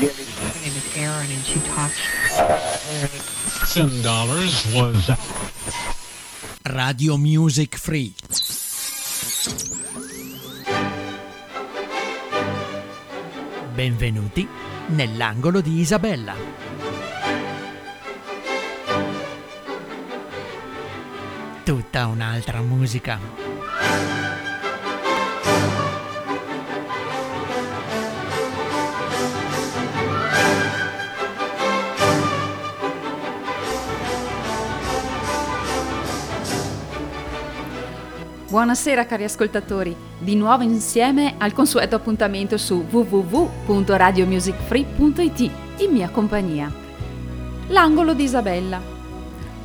name is Erin and she talks. Ten dollars was Radio Music Free. Benvenuti nell'angolo di Isabella. Tutta un'altra musica. Buonasera cari ascoltatori, di nuovo insieme al consueto appuntamento su www.radiomusicfree.it in mia compagnia. L'angolo di Isabella,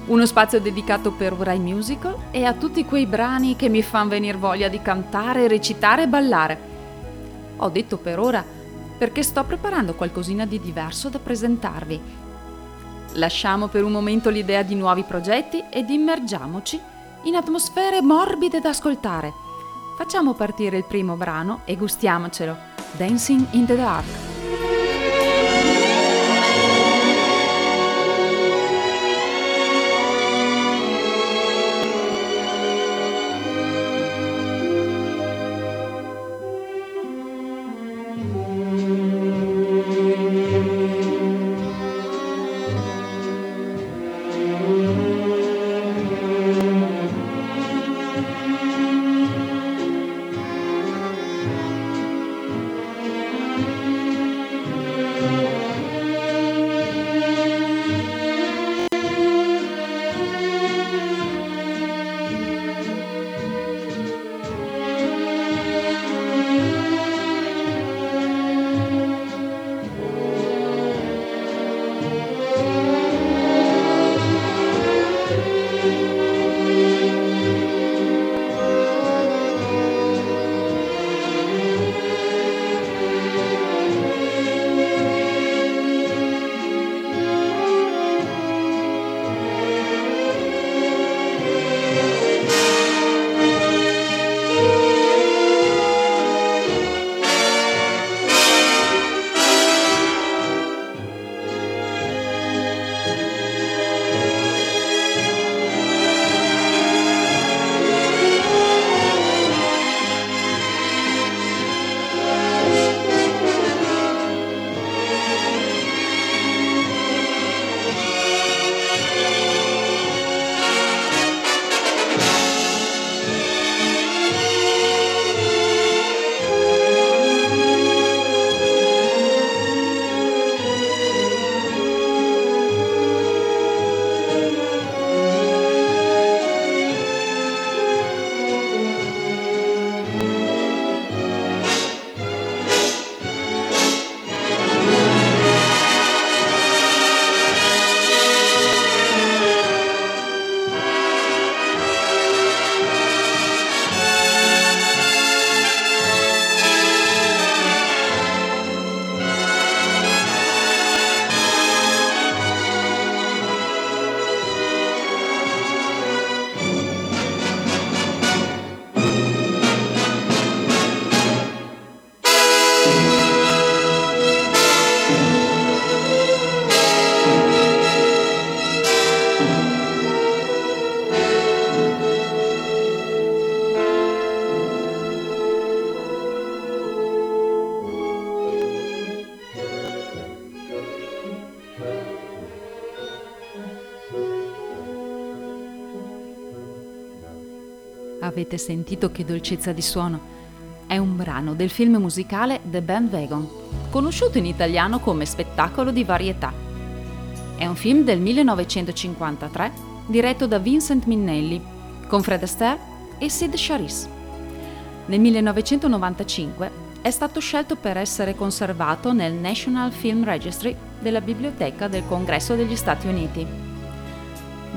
uno spazio dedicato per Rai Musical e a tutti quei brani che mi fanno venire voglia di cantare, recitare e ballare. Ho detto per ora perché sto preparando qualcosina di diverso da presentarvi. Lasciamo per un momento l'idea di nuovi progetti ed immergiamoci in atmosfere morbide da ascoltare. Facciamo partire il primo brano e gustiamocelo. Dancing in the Dark. Avete sentito che dolcezza di suono? È un brano del film musicale The Bandwagon, conosciuto in italiano come Spettacolo di varietà. È un film del 1953 diretto da Vincent Minnelli, con Fred Astaire e Sid Charisse. Nel 1995 è stato scelto per essere conservato nel National Film Registry della Biblioteca del Congresso degli Stati Uniti.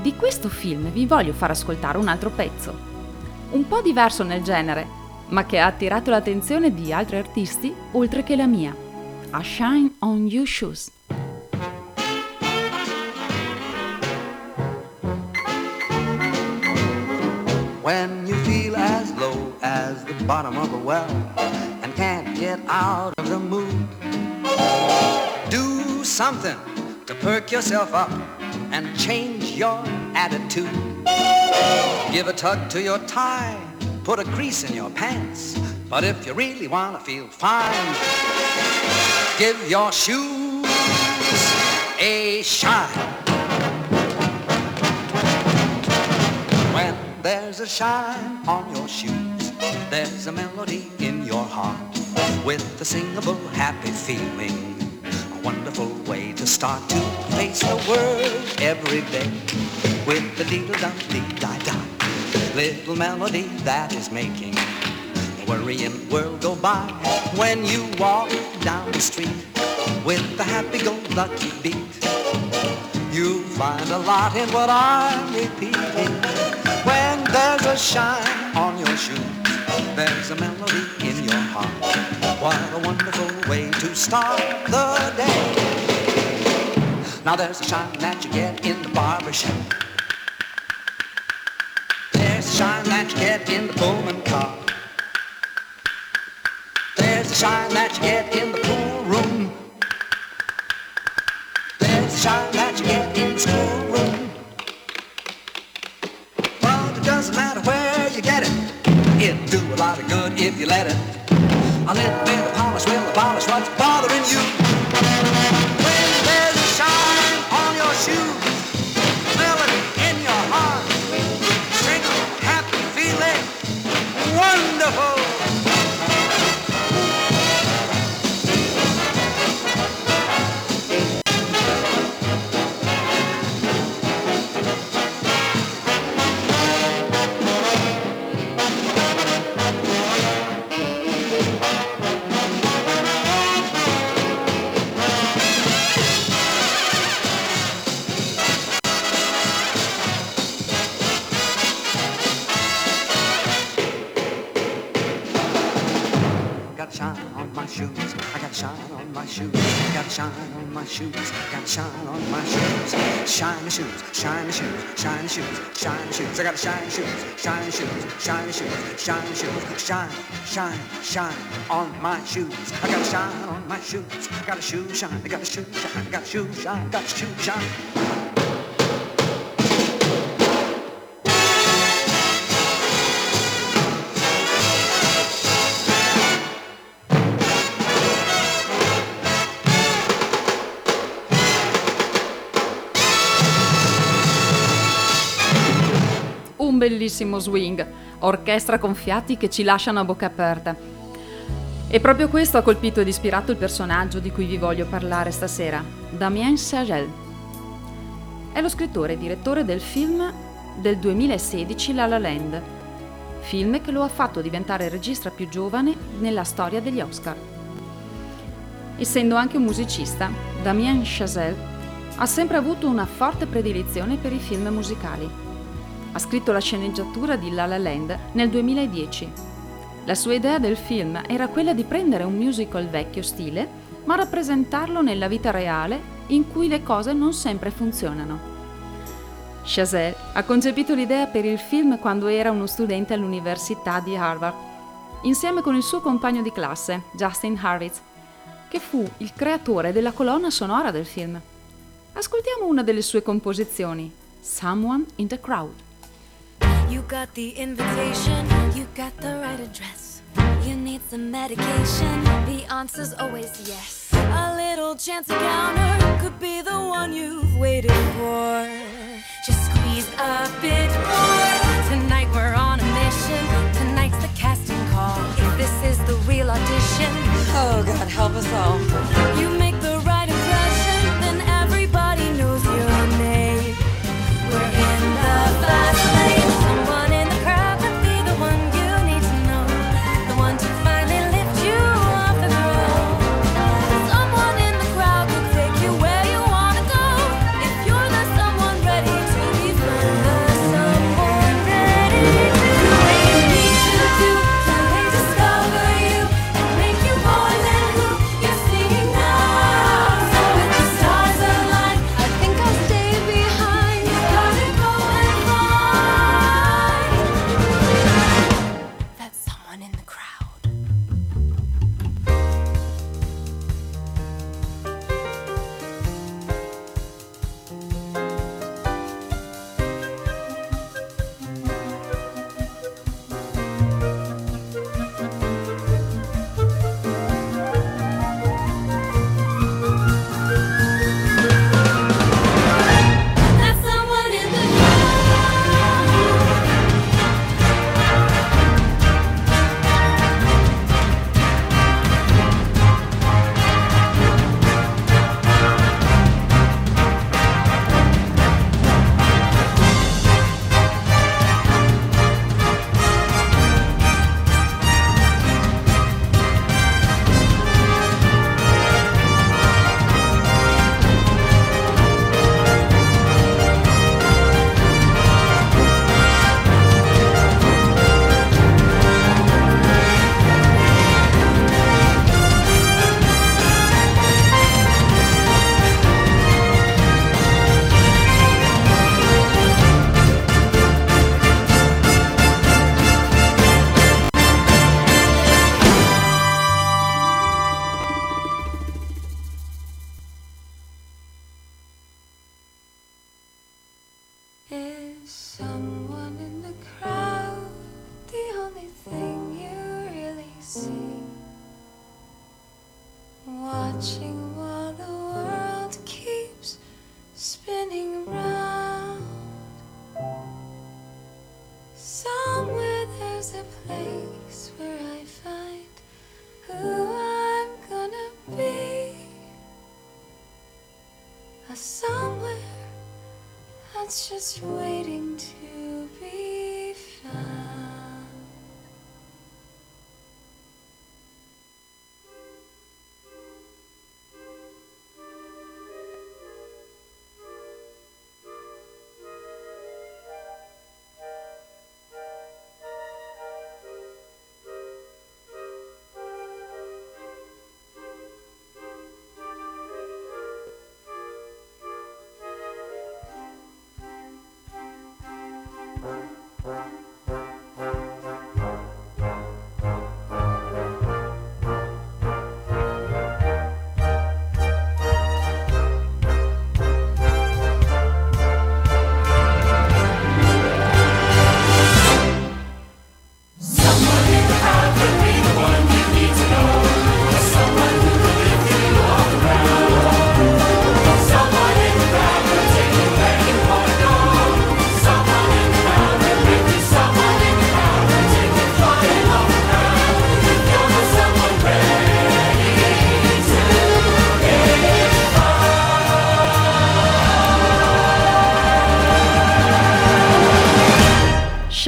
Di questo film vi voglio far ascoltare un altro pezzo, un po' diverso nel genere, ma che ha attirato l'attenzione di altri artisti oltre che la mia. A Shine on You Shoes. When you feel as low as the bottom of a well and can't get out of the mood, Do something to perk yourself up and change your attitude. Give a tug to your tie, put a crease in your pants. But if you really want to feel fine, give your shoes a shine. When there's a shine on your shoes, there's a melody in your heart with a singable happy feeling. Wonderful way to start to face the world every day with the deedle dum dee di da. Little melody that is making the worrying world go by when you walk down the street with the happy-go-lucky beat. You find a lot in what I'm repeating. When there's a shine on your shoes, there's a melody in your heart. What a wonderful way to start the day. Now there's a shine that you get in the barber shop. There's a shine that you get in the Pullman car. There's a shine that you get in the pool room. There's a shine that you get in the school room. Well, it doesn't matter where you get it. It'll do a lot of good if you let it. A little bit of polish will abolish what's bothering you. When there's a shine on your in your heart, happy feeling, wonderful. Shine on my shoes. Got a shine on my shoes. Got a shine on my shoes. Shiny shoes, shiny shoes, shiny shoes, shiny shoes. I got a shiny shoes, shiny shoes, shiny shoes, shiny shoes. Shine, shine, shine on my shoes. I got a shine on my shoes. Got a shoe shine. I got a shoe shine. Got a shoe shine. Got a shoe shine. Bellissimo swing, orchestra con fiati che ci lasciano a bocca aperta. E proprio questo ha colpito ed ispirato il personaggio di cui vi voglio parlare stasera, Damien Chazelle. È lo scrittore e direttore del film del 2016 La La Land, film che lo ha fatto diventare il regista più giovane nella storia degli Oscar. Essendo anche un musicista, Damien Chazelle ha sempre avuto una forte predilizione per i film musicali. Ha scritto la sceneggiatura di La La Land nel 2010. La sua idea del film era quella di prendere un musical vecchio stile, ma rappresentarlo nella vita reale in cui le cose non sempre funzionano. Chazelle ha concepito l'idea per il film quando era uno studente all'Università di Harvard, insieme con il suo compagno di classe, Justin Harvitz, che fu il creatore della colonna sonora del film. Ascoltiamo una delle sue composizioni, Someone in the Crowd. You got the invitation, you got the right address. You need some medication, the answer's always yes. A little chance encounter could be the one you've waited for. Just squeeze a bit more. Tonight we're on a mission. Tonight's the casting call. If this is the real audition, oh God, help us all. You make the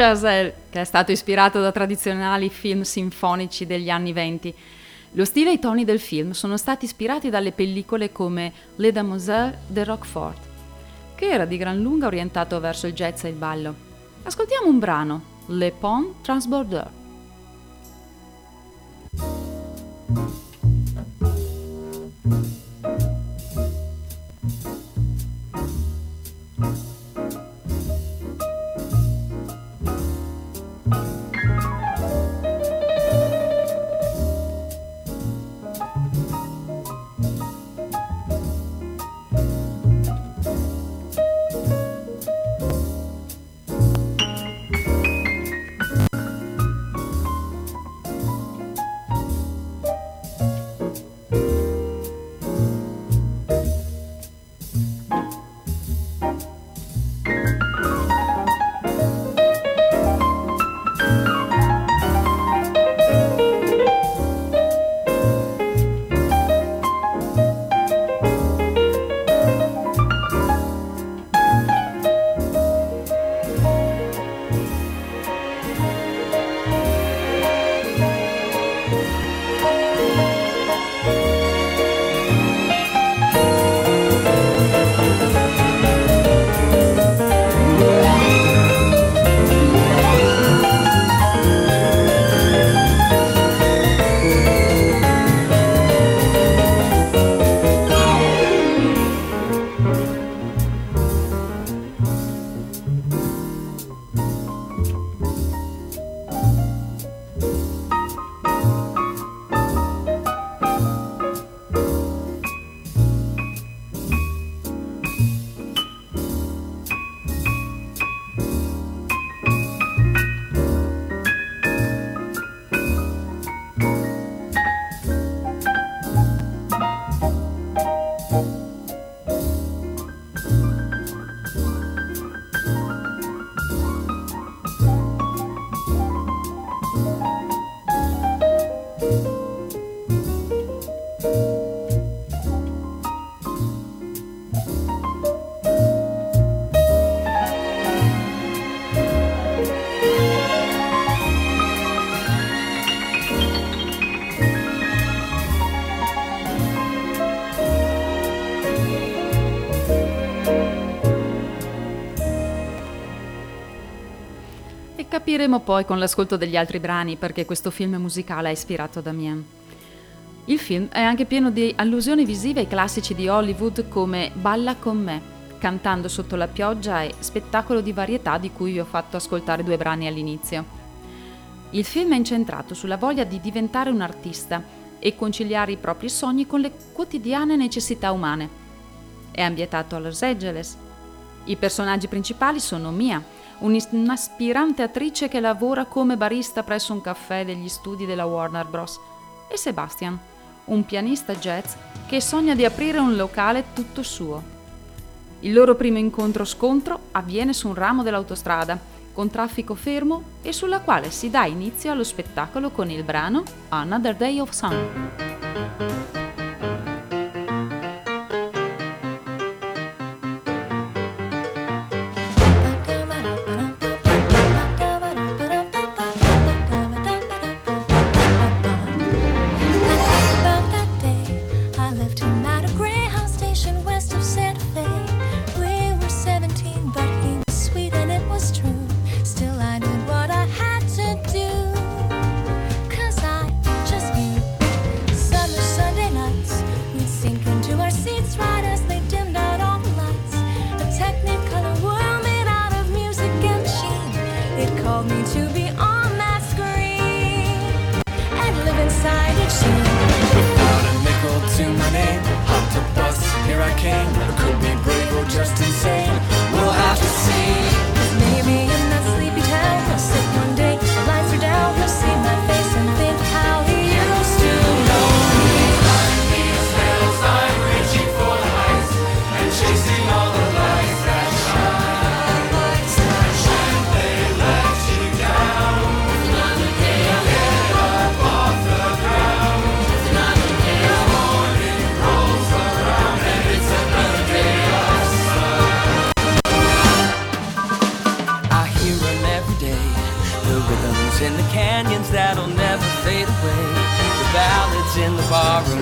Chazelle, che è stato ispirato da tradizionali film sinfonici degli anni venti. Lo stile e i toni del film sono stati ispirati dalle pellicole come Les Damoiselles de Roquefort, che era di gran lunga orientato verso il jazz e il ballo. Ascoltiamo un brano, Le Pont Transbordeur. Capiremo poi con l'ascolto degli altri brani perché questo film musicale è ispirato a Damien. Il film è anche pieno di allusioni visive ai classici di Hollywood come Balla con me, Cantando sotto la pioggia e Spettacolo di varietà di cui vi ho fatto ascoltare due brani all'inizio. Il film è incentrato sulla voglia di diventare un artista e conciliare i propri sogni con le quotidiane necessità umane. È ambientato a Los Angeles. I personaggi principali sono Mia, un'aspirante attrice che lavora come barista presso un caffè degli studi della Warner Bros. e Sebastian, un pianista jazz che sogna di aprire un locale tutto suo. Il loro primo incontro-scontro avviene su un ramo dell'autostrada, con traffico fermo e sulla quale si dà inizio allo spettacolo con il brano Another Day of Sun.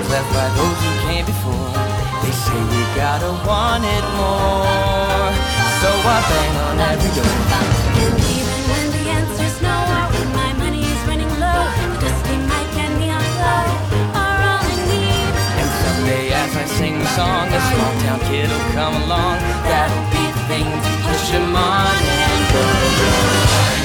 Left by those who came before. They say we gotta want it more. So I bang on every door. And even when the answer's no, or when my money is running low, the dusty mic and neon glow are all I need. And someday as I sing the song, a small town kid will come along. That'll be the thing to push him on and go.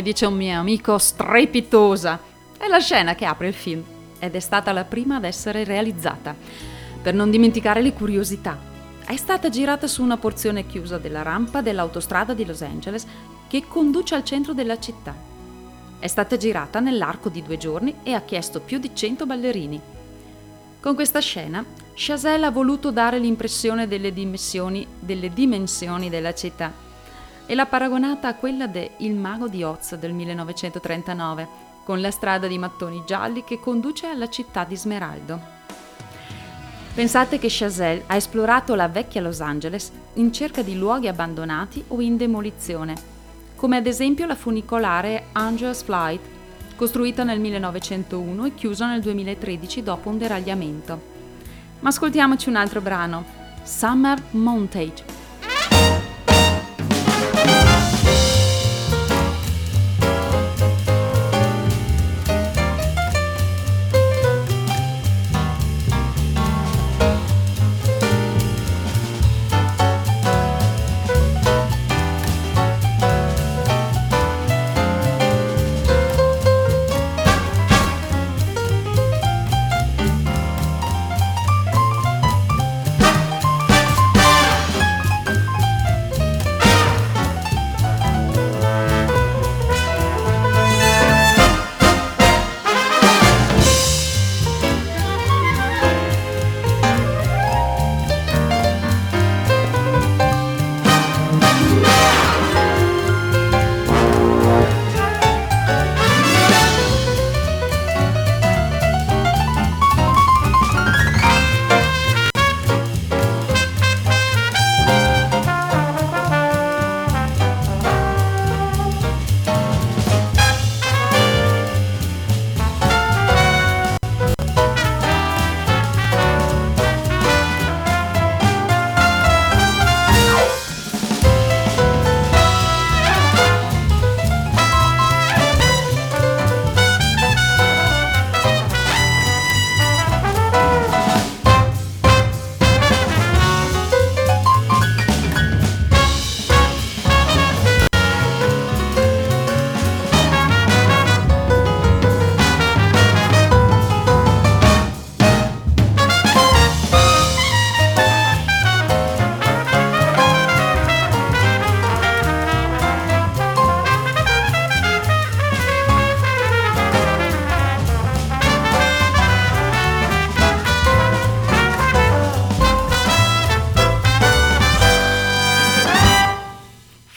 Come dice un mio amico, strepitosa. È la scena che apre il film ed è stata la prima ad essere realizzata. Per non dimenticare le curiosità, è stata girata su una porzione chiusa della rampa dell'autostrada di Los Angeles che conduce al centro della città. È stata girata nell'arco di due giorni e ha chiesto più di 100 ballerini. Con questa scena, Chazelle ha voluto dare l'impressione delle dimensioni, delle dimensioni della città e l'ha paragonata a quella de Il mago di Oz del 1939, con la strada di mattoni gialli che conduce alla città di Smeraldo. Pensate che Chazelle ha esplorato la vecchia Los Angeles in cerca di luoghi abbandonati o in demolizione, come ad esempio la funicolare Angel's Flight, costruita nel 1901 e chiusa nel 2013 dopo un deragliamento. Ma ascoltiamoci un altro brano, Summer Montage. Thank you.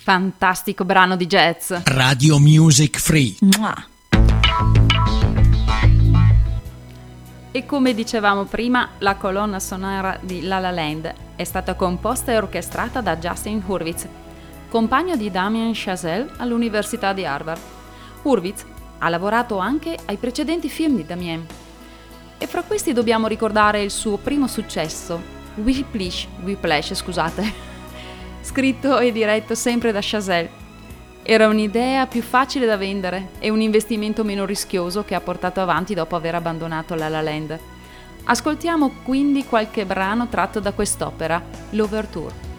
Fantastico brano di jazz. Radio Music Free. Mua. E come dicevamo prima, la colonna sonora di La La Land è stata composta e orchestrata da Justin Hurwitz, compagno di Damien Chazelle all'Università di Harvard. Hurwitz ha lavorato anche ai precedenti film di Damien. E fra questi dobbiamo ricordare il suo primo successo, Whiplash, Whiplash scusate, scritto e diretto sempre da Chazelle era un'idea più facile da vendere e un investimento meno rischioso che ha portato avanti dopo aver abbandonato La La Land. Ascoltiamo quindi qualche brano tratto da quest'opera, l'Overture.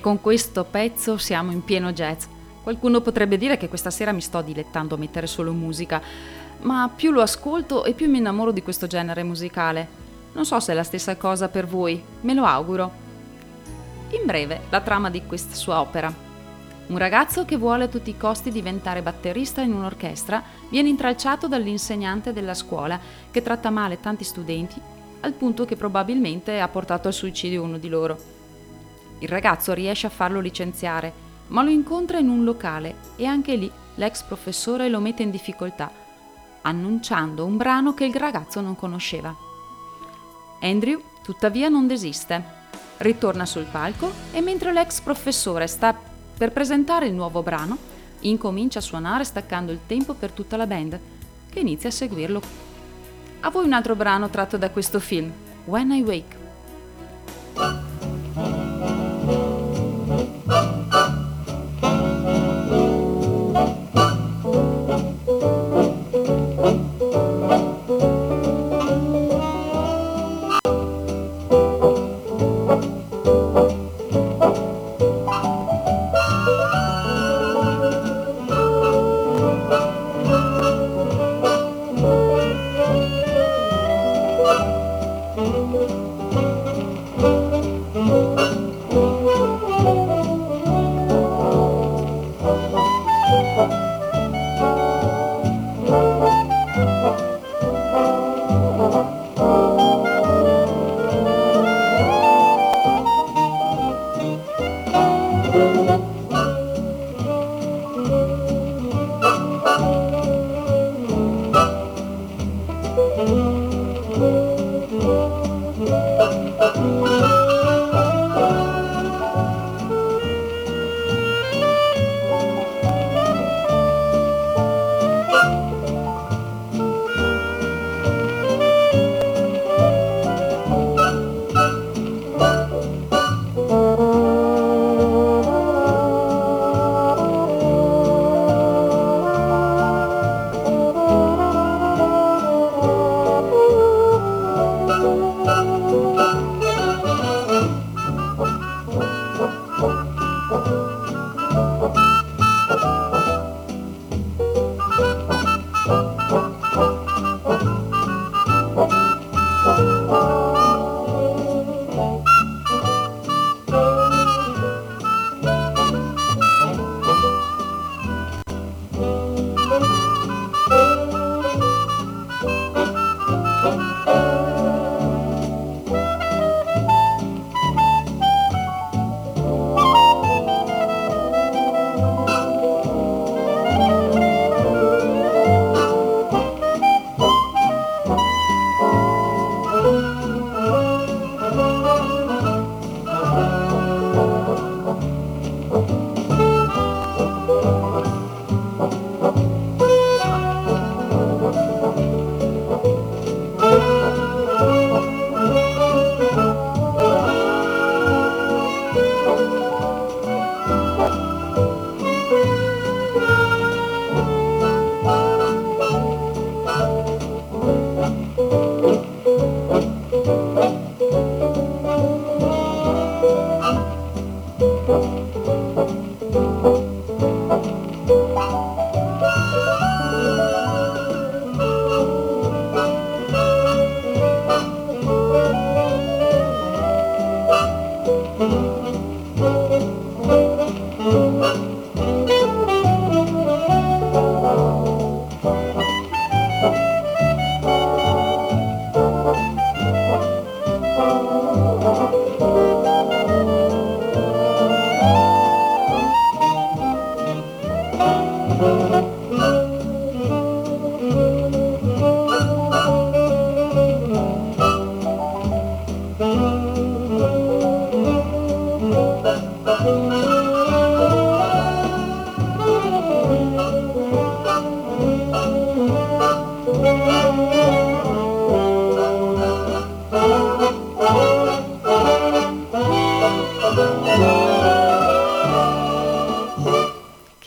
Con questo pezzo siamo in pieno jazz. Qualcuno potrebbe dire che questa sera mi sto dilettando a mettere solo musica, ma più lo ascolto e più mi innamoro di questo genere musicale. Non so se è la stessa cosa per voi, me lo auguro. In breve, la trama di questa sua opera. Un ragazzo che vuole a tutti i costi diventare batterista in un'orchestra viene intralciato dall'insegnante della scuola che tratta male tanti studenti al punto che probabilmente ha portato al suicidio uno di loro. Il ragazzo riesce a farlo licenziare, ma lo incontra in un locale e anche lì l'ex professore lo mette in difficoltà, annunciando un brano che il ragazzo non conosceva. Andrew, tuttavia, non desiste. Ritorna sul palco e mentre l'ex professore sta per presentare il nuovo brano, incomincia a suonare staccando il tempo per tutta la band, che inizia a seguirlo. A voi un altro brano tratto da questo film, When I Wake.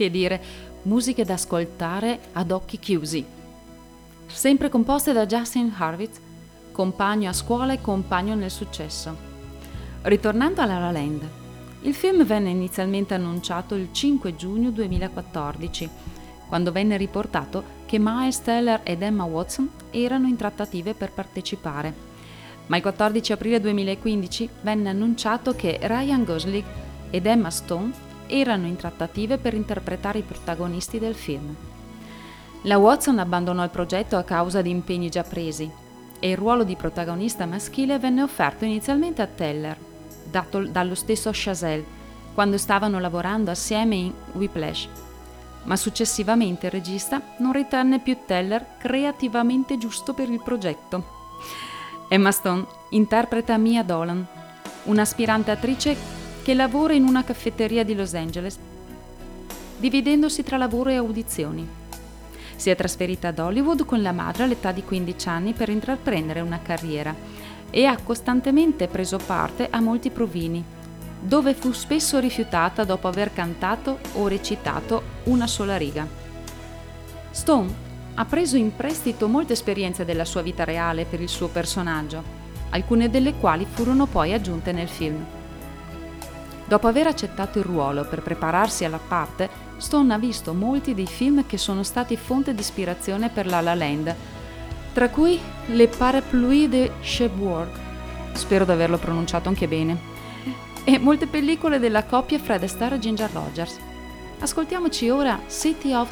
Che dire, musiche da ascoltare ad occhi chiusi. Sempre composte da Justin Harvitz, compagno a scuola e compagno nel successo. Ritornando a La La Land, il film venne inizialmente annunciato il 5 giugno 2014, quando venne riportato che Miles Teller ed Emma Watson erano in trattative per partecipare. Ma il 14 aprile 2015 venne annunciato che Ryan Gosling ed Emma Stone erano in trattative per interpretare i protagonisti del film. La Watson abbandonò il progetto a causa di impegni già presi e il ruolo di protagonista maschile venne offerto inizialmente a Teller, dato dallo stesso Chazelle, quando stavano lavorando assieme in Whiplash. Ma successivamente il regista non ritenne più Teller creativamente giusto per il progetto. Emma Stone interpreta Mia Dolan, un'aspirante attrice che lavora in una caffetteria di Los Angeles, dividendosi tra lavoro e audizioni. Si è trasferita ad Hollywood con la madre all'età di 15 anni per intraprendere una carriera e ha costantemente preso parte a molti provini, dove fu spesso rifiutata dopo aver cantato o recitato una sola riga. Stone ha preso in prestito molte esperienze della sua vita reale per il suo personaggio, alcune delle quali furono poi aggiunte nel film. Dopo aver accettato il ruolo per prepararsi alla parte, Stone ha visto molti dei film che sono stati fonte di ispirazione per La La Land, tra cui Le Parapluie de Cherbourg, spero di averlo pronunciato anche bene, e molte pellicole della coppia Fred Astaire e Ginger Rogers. Ascoltiamoci ora City of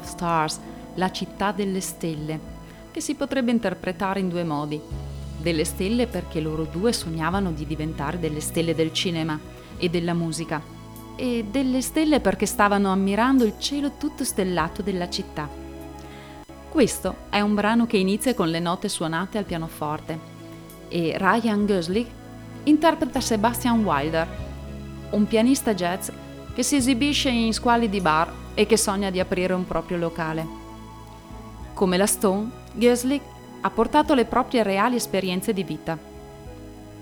Of Stars, la città delle stelle, che si potrebbe interpretare in due modi. Delle stelle perché loro due sognavano di diventare delle stelle del cinema e della musica, e delle stelle perché stavano ammirando il cielo tutto stellato della città. Questo è un brano che inizia con le note suonate al pianoforte e Ryan Gosling interpreta Sebastian Wilder, un pianista jazz che si esibisce in squalidi bar e che sogna di aprire un proprio locale. Come la Stone, Gosling ha portato le proprie reali esperienze di vita.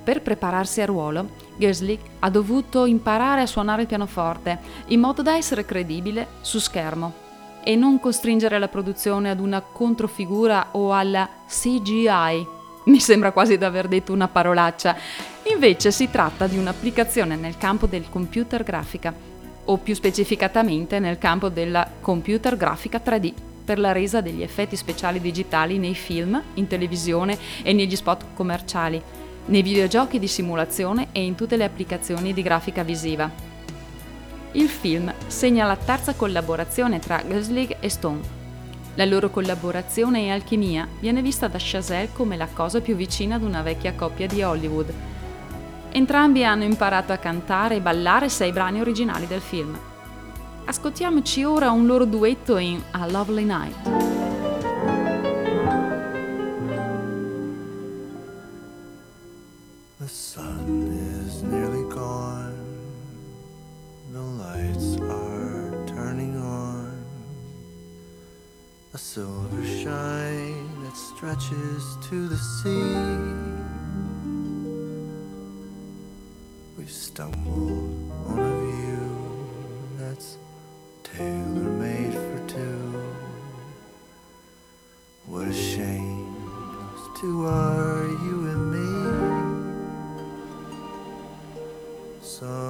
Per prepararsi al ruolo, Gosling ha dovuto imparare a suonare il pianoforte in modo da essere credibile su schermo e non costringere la produzione ad una controfigura o alla CGI. Mi sembra quasi di aver detto una parolaccia. Invece si tratta di un'applicazione nel campo del computer grafica, o più specificatamente nel campo della computer grafica 3D per la resa degli effetti speciali digitali nei film, in televisione e negli spot commerciali, nei videogiochi di simulazione e in tutte le applicazioni di grafica visiva. Il film segna la terza collaborazione tra Gosling e Stone. La loro collaborazione e alchimia viene vista da Chazelle come la cosa più vicina ad una vecchia coppia di Hollywood. Entrambi hanno imparato a cantare e ballare sei brani originali del film. Ascoltiamoci ora un loro duetto in A Lovely Night. The sun is nearly gone. The lights are turning on. A silver shine that stretches to the sea. Stumbled on a view that's tailor made for two. What a shame those two are you and me. Some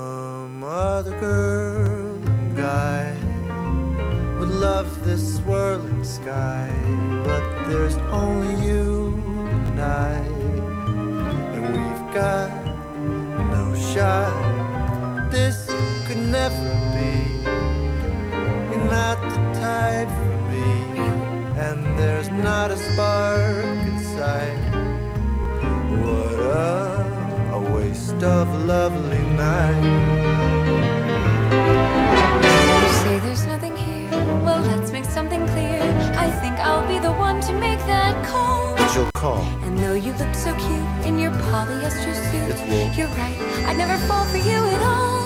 so cute in your polyester suit, you're right. I'd never fall for you at all.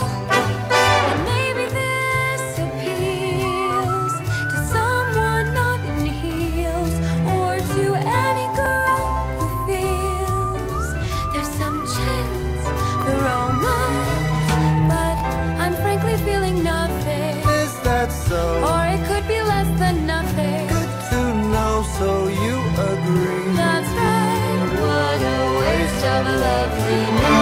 A lovely night.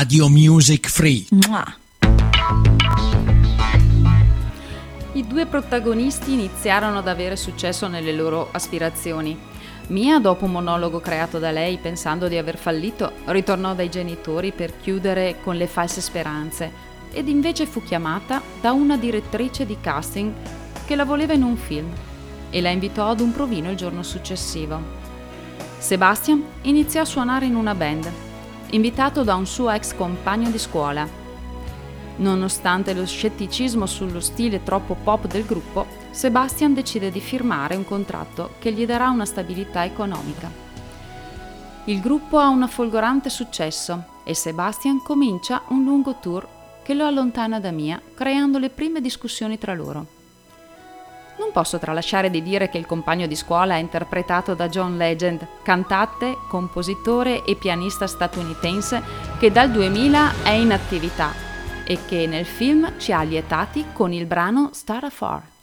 Radio Music Free. Mua. I due protagonisti iniziarono ad avere successo nelle loro aspirazioni. Mia, dopo un monologo creato da lei pensando di aver fallito, ritornò dai genitori per chiudere con le false speranze ed invece fu chiamata da una direttrice di casting che la voleva in un film e la invitò ad un provino il giorno successivo. Sebastian iniziò a suonare in una band, invitato da un suo ex compagno di scuola. Nonostante lo scetticismo sullo stile troppo pop del gruppo, Sebastian decide di firmare un contratto che gli darà una stabilità economica. Il gruppo ha un folgorante successo e Sebastian comincia un lungo tour che lo allontana da Mia, creando le prime discussioni tra loro. Non posso tralasciare di dire che il compagno di scuola è interpretato da John Legend, cantante, compositore e pianista statunitense che dal 2000 è in attività e che nel film ci ha lietati con il brano Star Afar.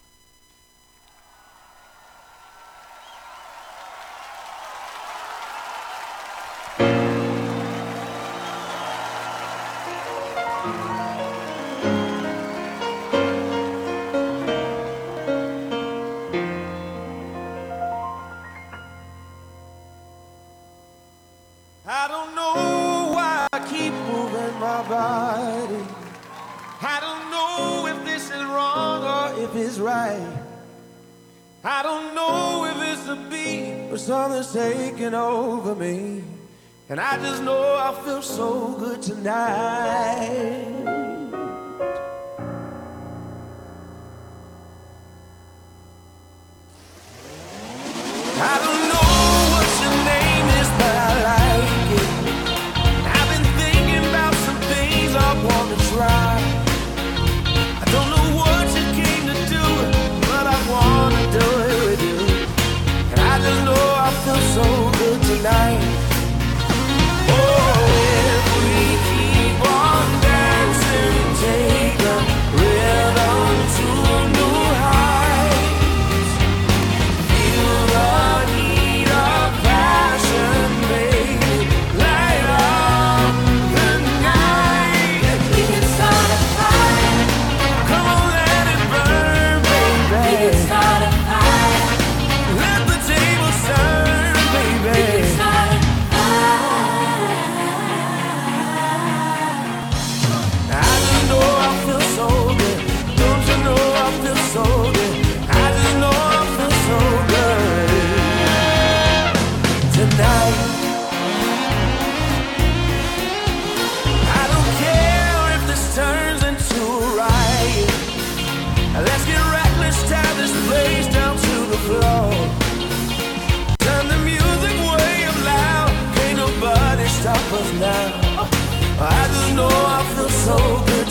Keep moving my body. I don't know if this is wrong or if it's right. I don't know if it's a beat or something's taking over me. And I just know I feel so good tonight.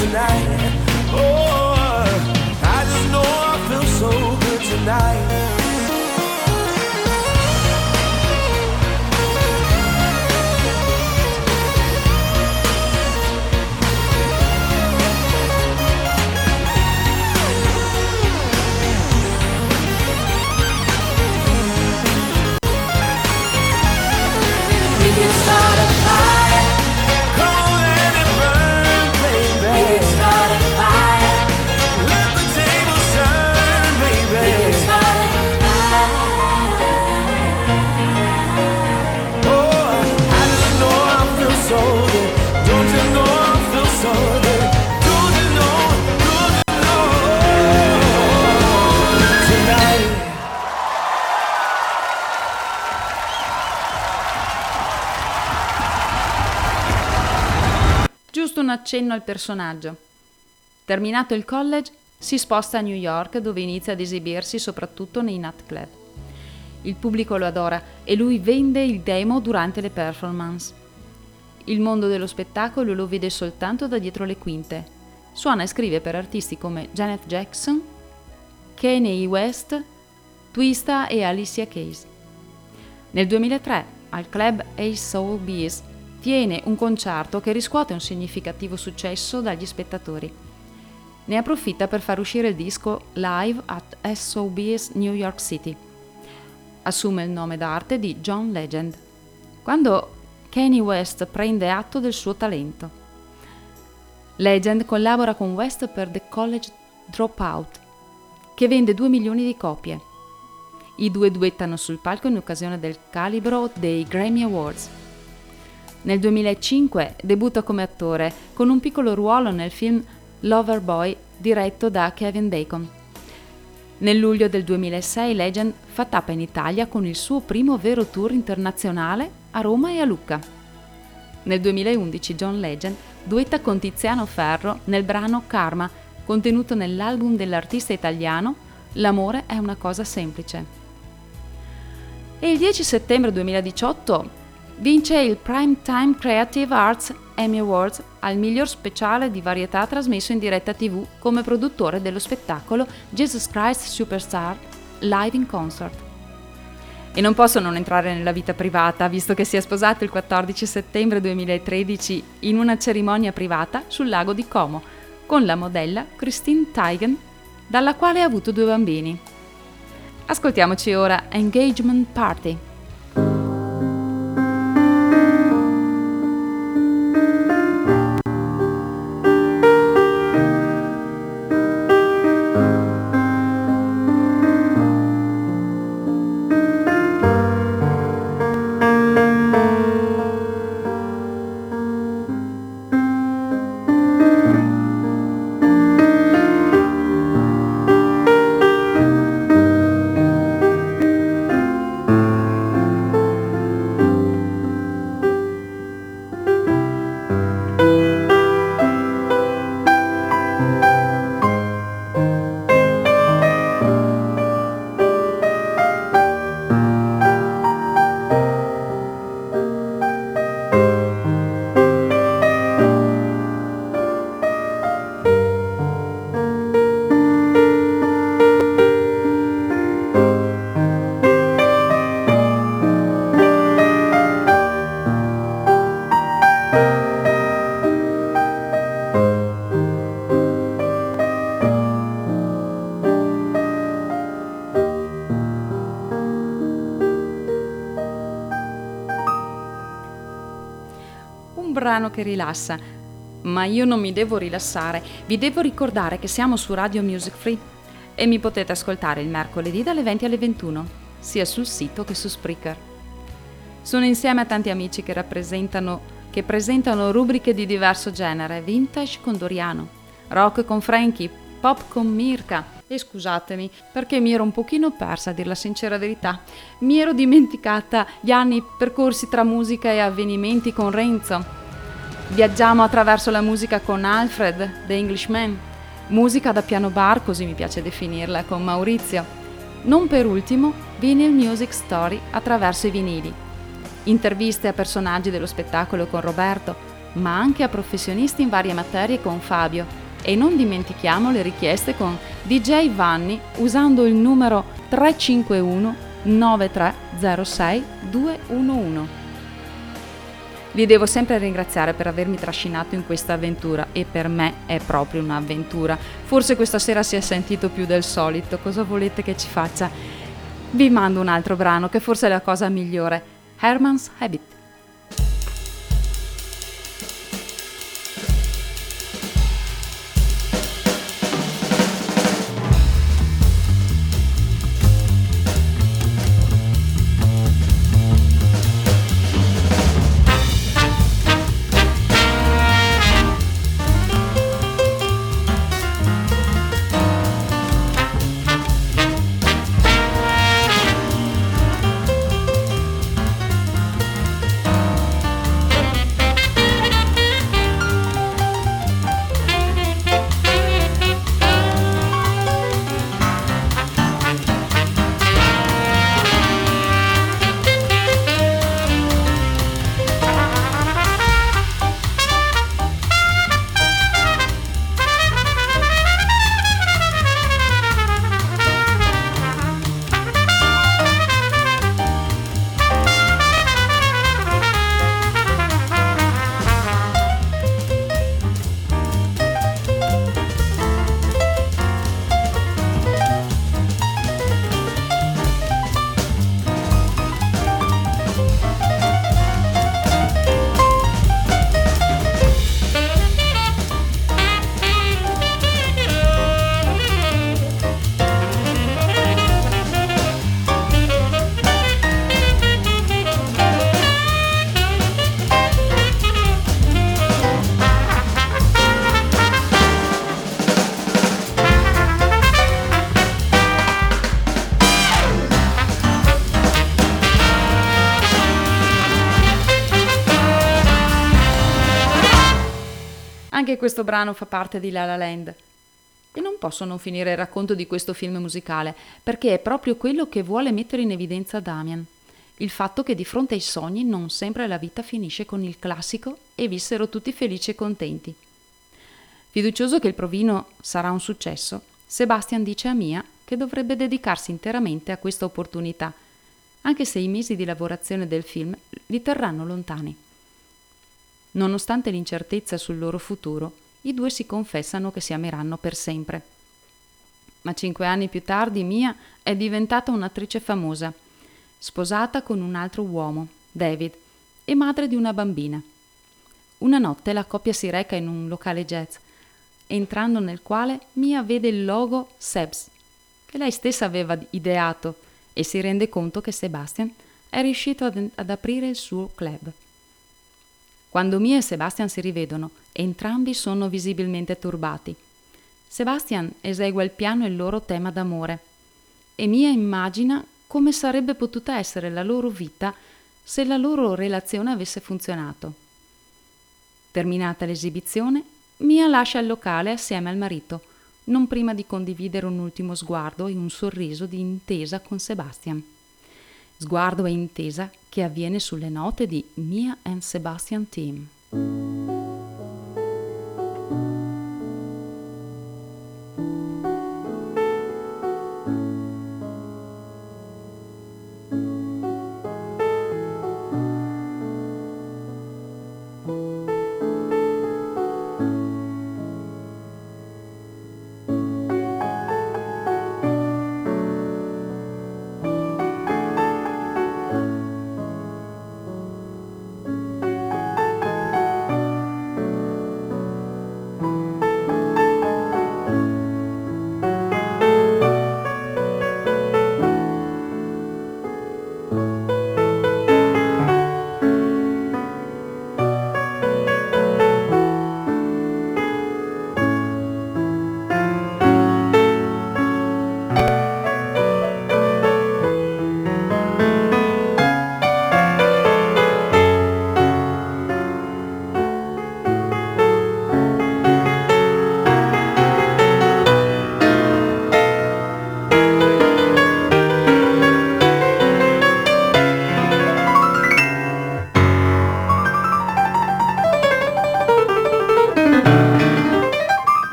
Tonight. Oh, I just know I feel so good tonight. Giusto un accenno al personaggio. Terminato il college, si sposta a New York dove inizia ad esibirsi soprattutto nei nightclub. Il pubblico lo adora e lui vende il demo durante le performance. Il mondo dello spettacolo lo vede soltanto da dietro le quinte. Suona e scrive per artisti come Janet Jackson, Kanye West, Twista e Alicia Keys. Nel 2003, al club Ace Soul Bees, tiene un concerto che riscuote un significativo successo dagli spettatori. Ne approfitta per far uscire il disco live at SOB's New York City. Assume il nome d'arte di John Legend. Quando Kanye West prende atto del suo talento. Legend collabora con West per The College Dropout, che vende 2 milioni di copie. I due duettano sul palco in occasione del calibro dei Grammy Awards. Nel 2005 debutta come attore con un piccolo ruolo nel film Loverboy diretto da Kevin Bacon. Nel luglio del 2006 Legend fa tappa in Italia con il suo primo vero tour internazionale a Roma e a Lucca. Nel 2011 John Legend duetta con Tiziano Ferro nel brano Karma, contenuto nell'album dell'artista italiano L'amore è una cosa semplice. E il 10 settembre 2018 vince il Primetime Creative Arts Emmy Awards al miglior speciale di varietà trasmesso in diretta TV come produttore dello spettacolo Jesus Christ Superstar Live in Concert. E non posso non entrare nella vita privata, visto che si è sposato il 14 settembre 2013 in una cerimonia privata sul lago di Como con la modella Christine Teigen, dalla quale ha avuto due bambini. Ascoltiamoci ora Engagement Party. Che rilassa. Ma io non mi devo rilassare, vi devo ricordare che siamo su Radio Music Free e mi potete ascoltare il mercoledì dalle 20 alle 21, sia sul sito che su Spreaker. Sono insieme a tanti amici che rappresentano che presentano rubriche di diverso genere, vintage con Doriano, rock con Frankie, pop con Mirka. E scusatemi, perché mi ero un pochino persa a dir la sincera verità. Mi ero dimenticata gli anni percorsi tra musica e avvenimenti con Renzo, Viaggiamo attraverso la musica con Alfred, The Englishman, musica da piano bar, così mi piace definirla, con Maurizio. Non per ultimo, Vinyl Music Story attraverso i vinili. Interviste a personaggi dello spettacolo con Roberto, ma anche a professionisti in varie materie con Fabio. E non dimentichiamo le richieste con DJ Vanni usando il numero 351 9306 211. Vi devo sempre ringraziare per avermi trascinato in questa avventura e per me è proprio un'avventura. Forse questa sera si è sentito più del solito, cosa volete che ci faccia? Vi mando un altro brano che forse è la cosa migliore, Herman's Habit. Anche questo brano fa parte di La La Land. E non posso non finire il racconto di questo film musicale, perché è proprio quello che vuole mettere in evidenza Damian. Il fatto che di fronte ai sogni non sempre la vita finisce con il classico e vissero tutti felici e contenti. Fiducioso che il provino sarà un successo, Sebastian dice a Mia che dovrebbe dedicarsi interamente a questa opportunità, anche se i mesi di lavorazione del film li terranno lontani. Nonostante l'incertezza sul loro futuro, i due si confessano che si ameranno per sempre. Ma cinque anni più tardi Mia è diventata un'attrice famosa, sposata con un altro uomo, David, e madre di una bambina. Una notte la coppia si reca in un locale jazz, entrando nel quale Mia vede il logo Sebs, che lei stessa aveva ideato, e si rende conto che Sebastian è riuscito ad, ad aprire il suo club. Quando Mia e Sebastian si rivedono, entrambi sono visibilmente turbati. Sebastian esegue al piano il loro tema d'amore e Mia immagina come sarebbe potuta essere la loro vita se la loro relazione avesse funzionato. Terminata l'esibizione, Mia lascia il locale assieme al marito, non prima di condividere un ultimo sguardo e un sorriso di intesa con Sebastian. Sguardo e intesa che avviene sulle note di Mia and Sebastian Team.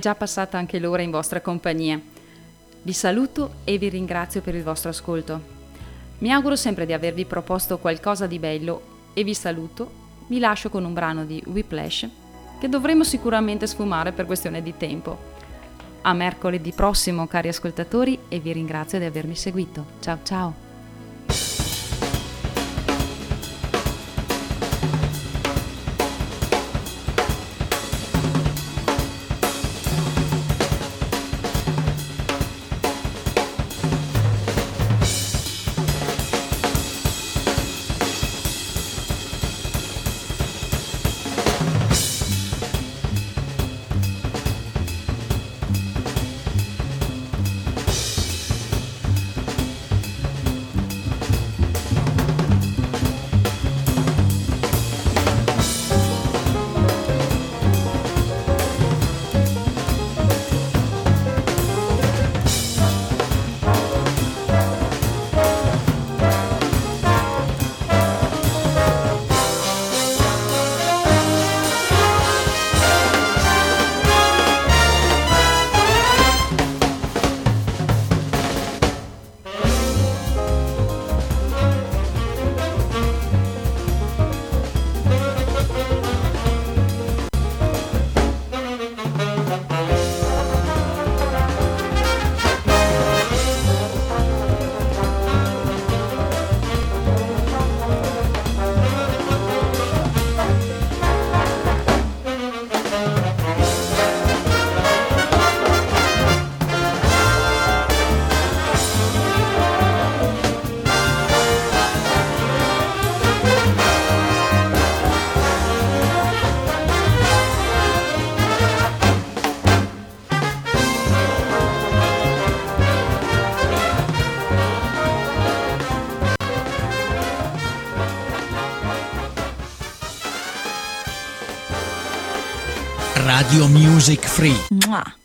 Già passata anche l'ora in vostra compagnia. Vi saluto e vi ringrazio per il vostro ascolto. Mi auguro sempre di avervi proposto qualcosa di bello e vi saluto. Vi lascio con un brano di Whiplash che dovremo sicuramente sfumare per questione di tempo. A mercoledì prossimo, cari ascoltatori, e vi ringrazio di avermi seguito. Ciao ciao! Radio Music Free. Mua.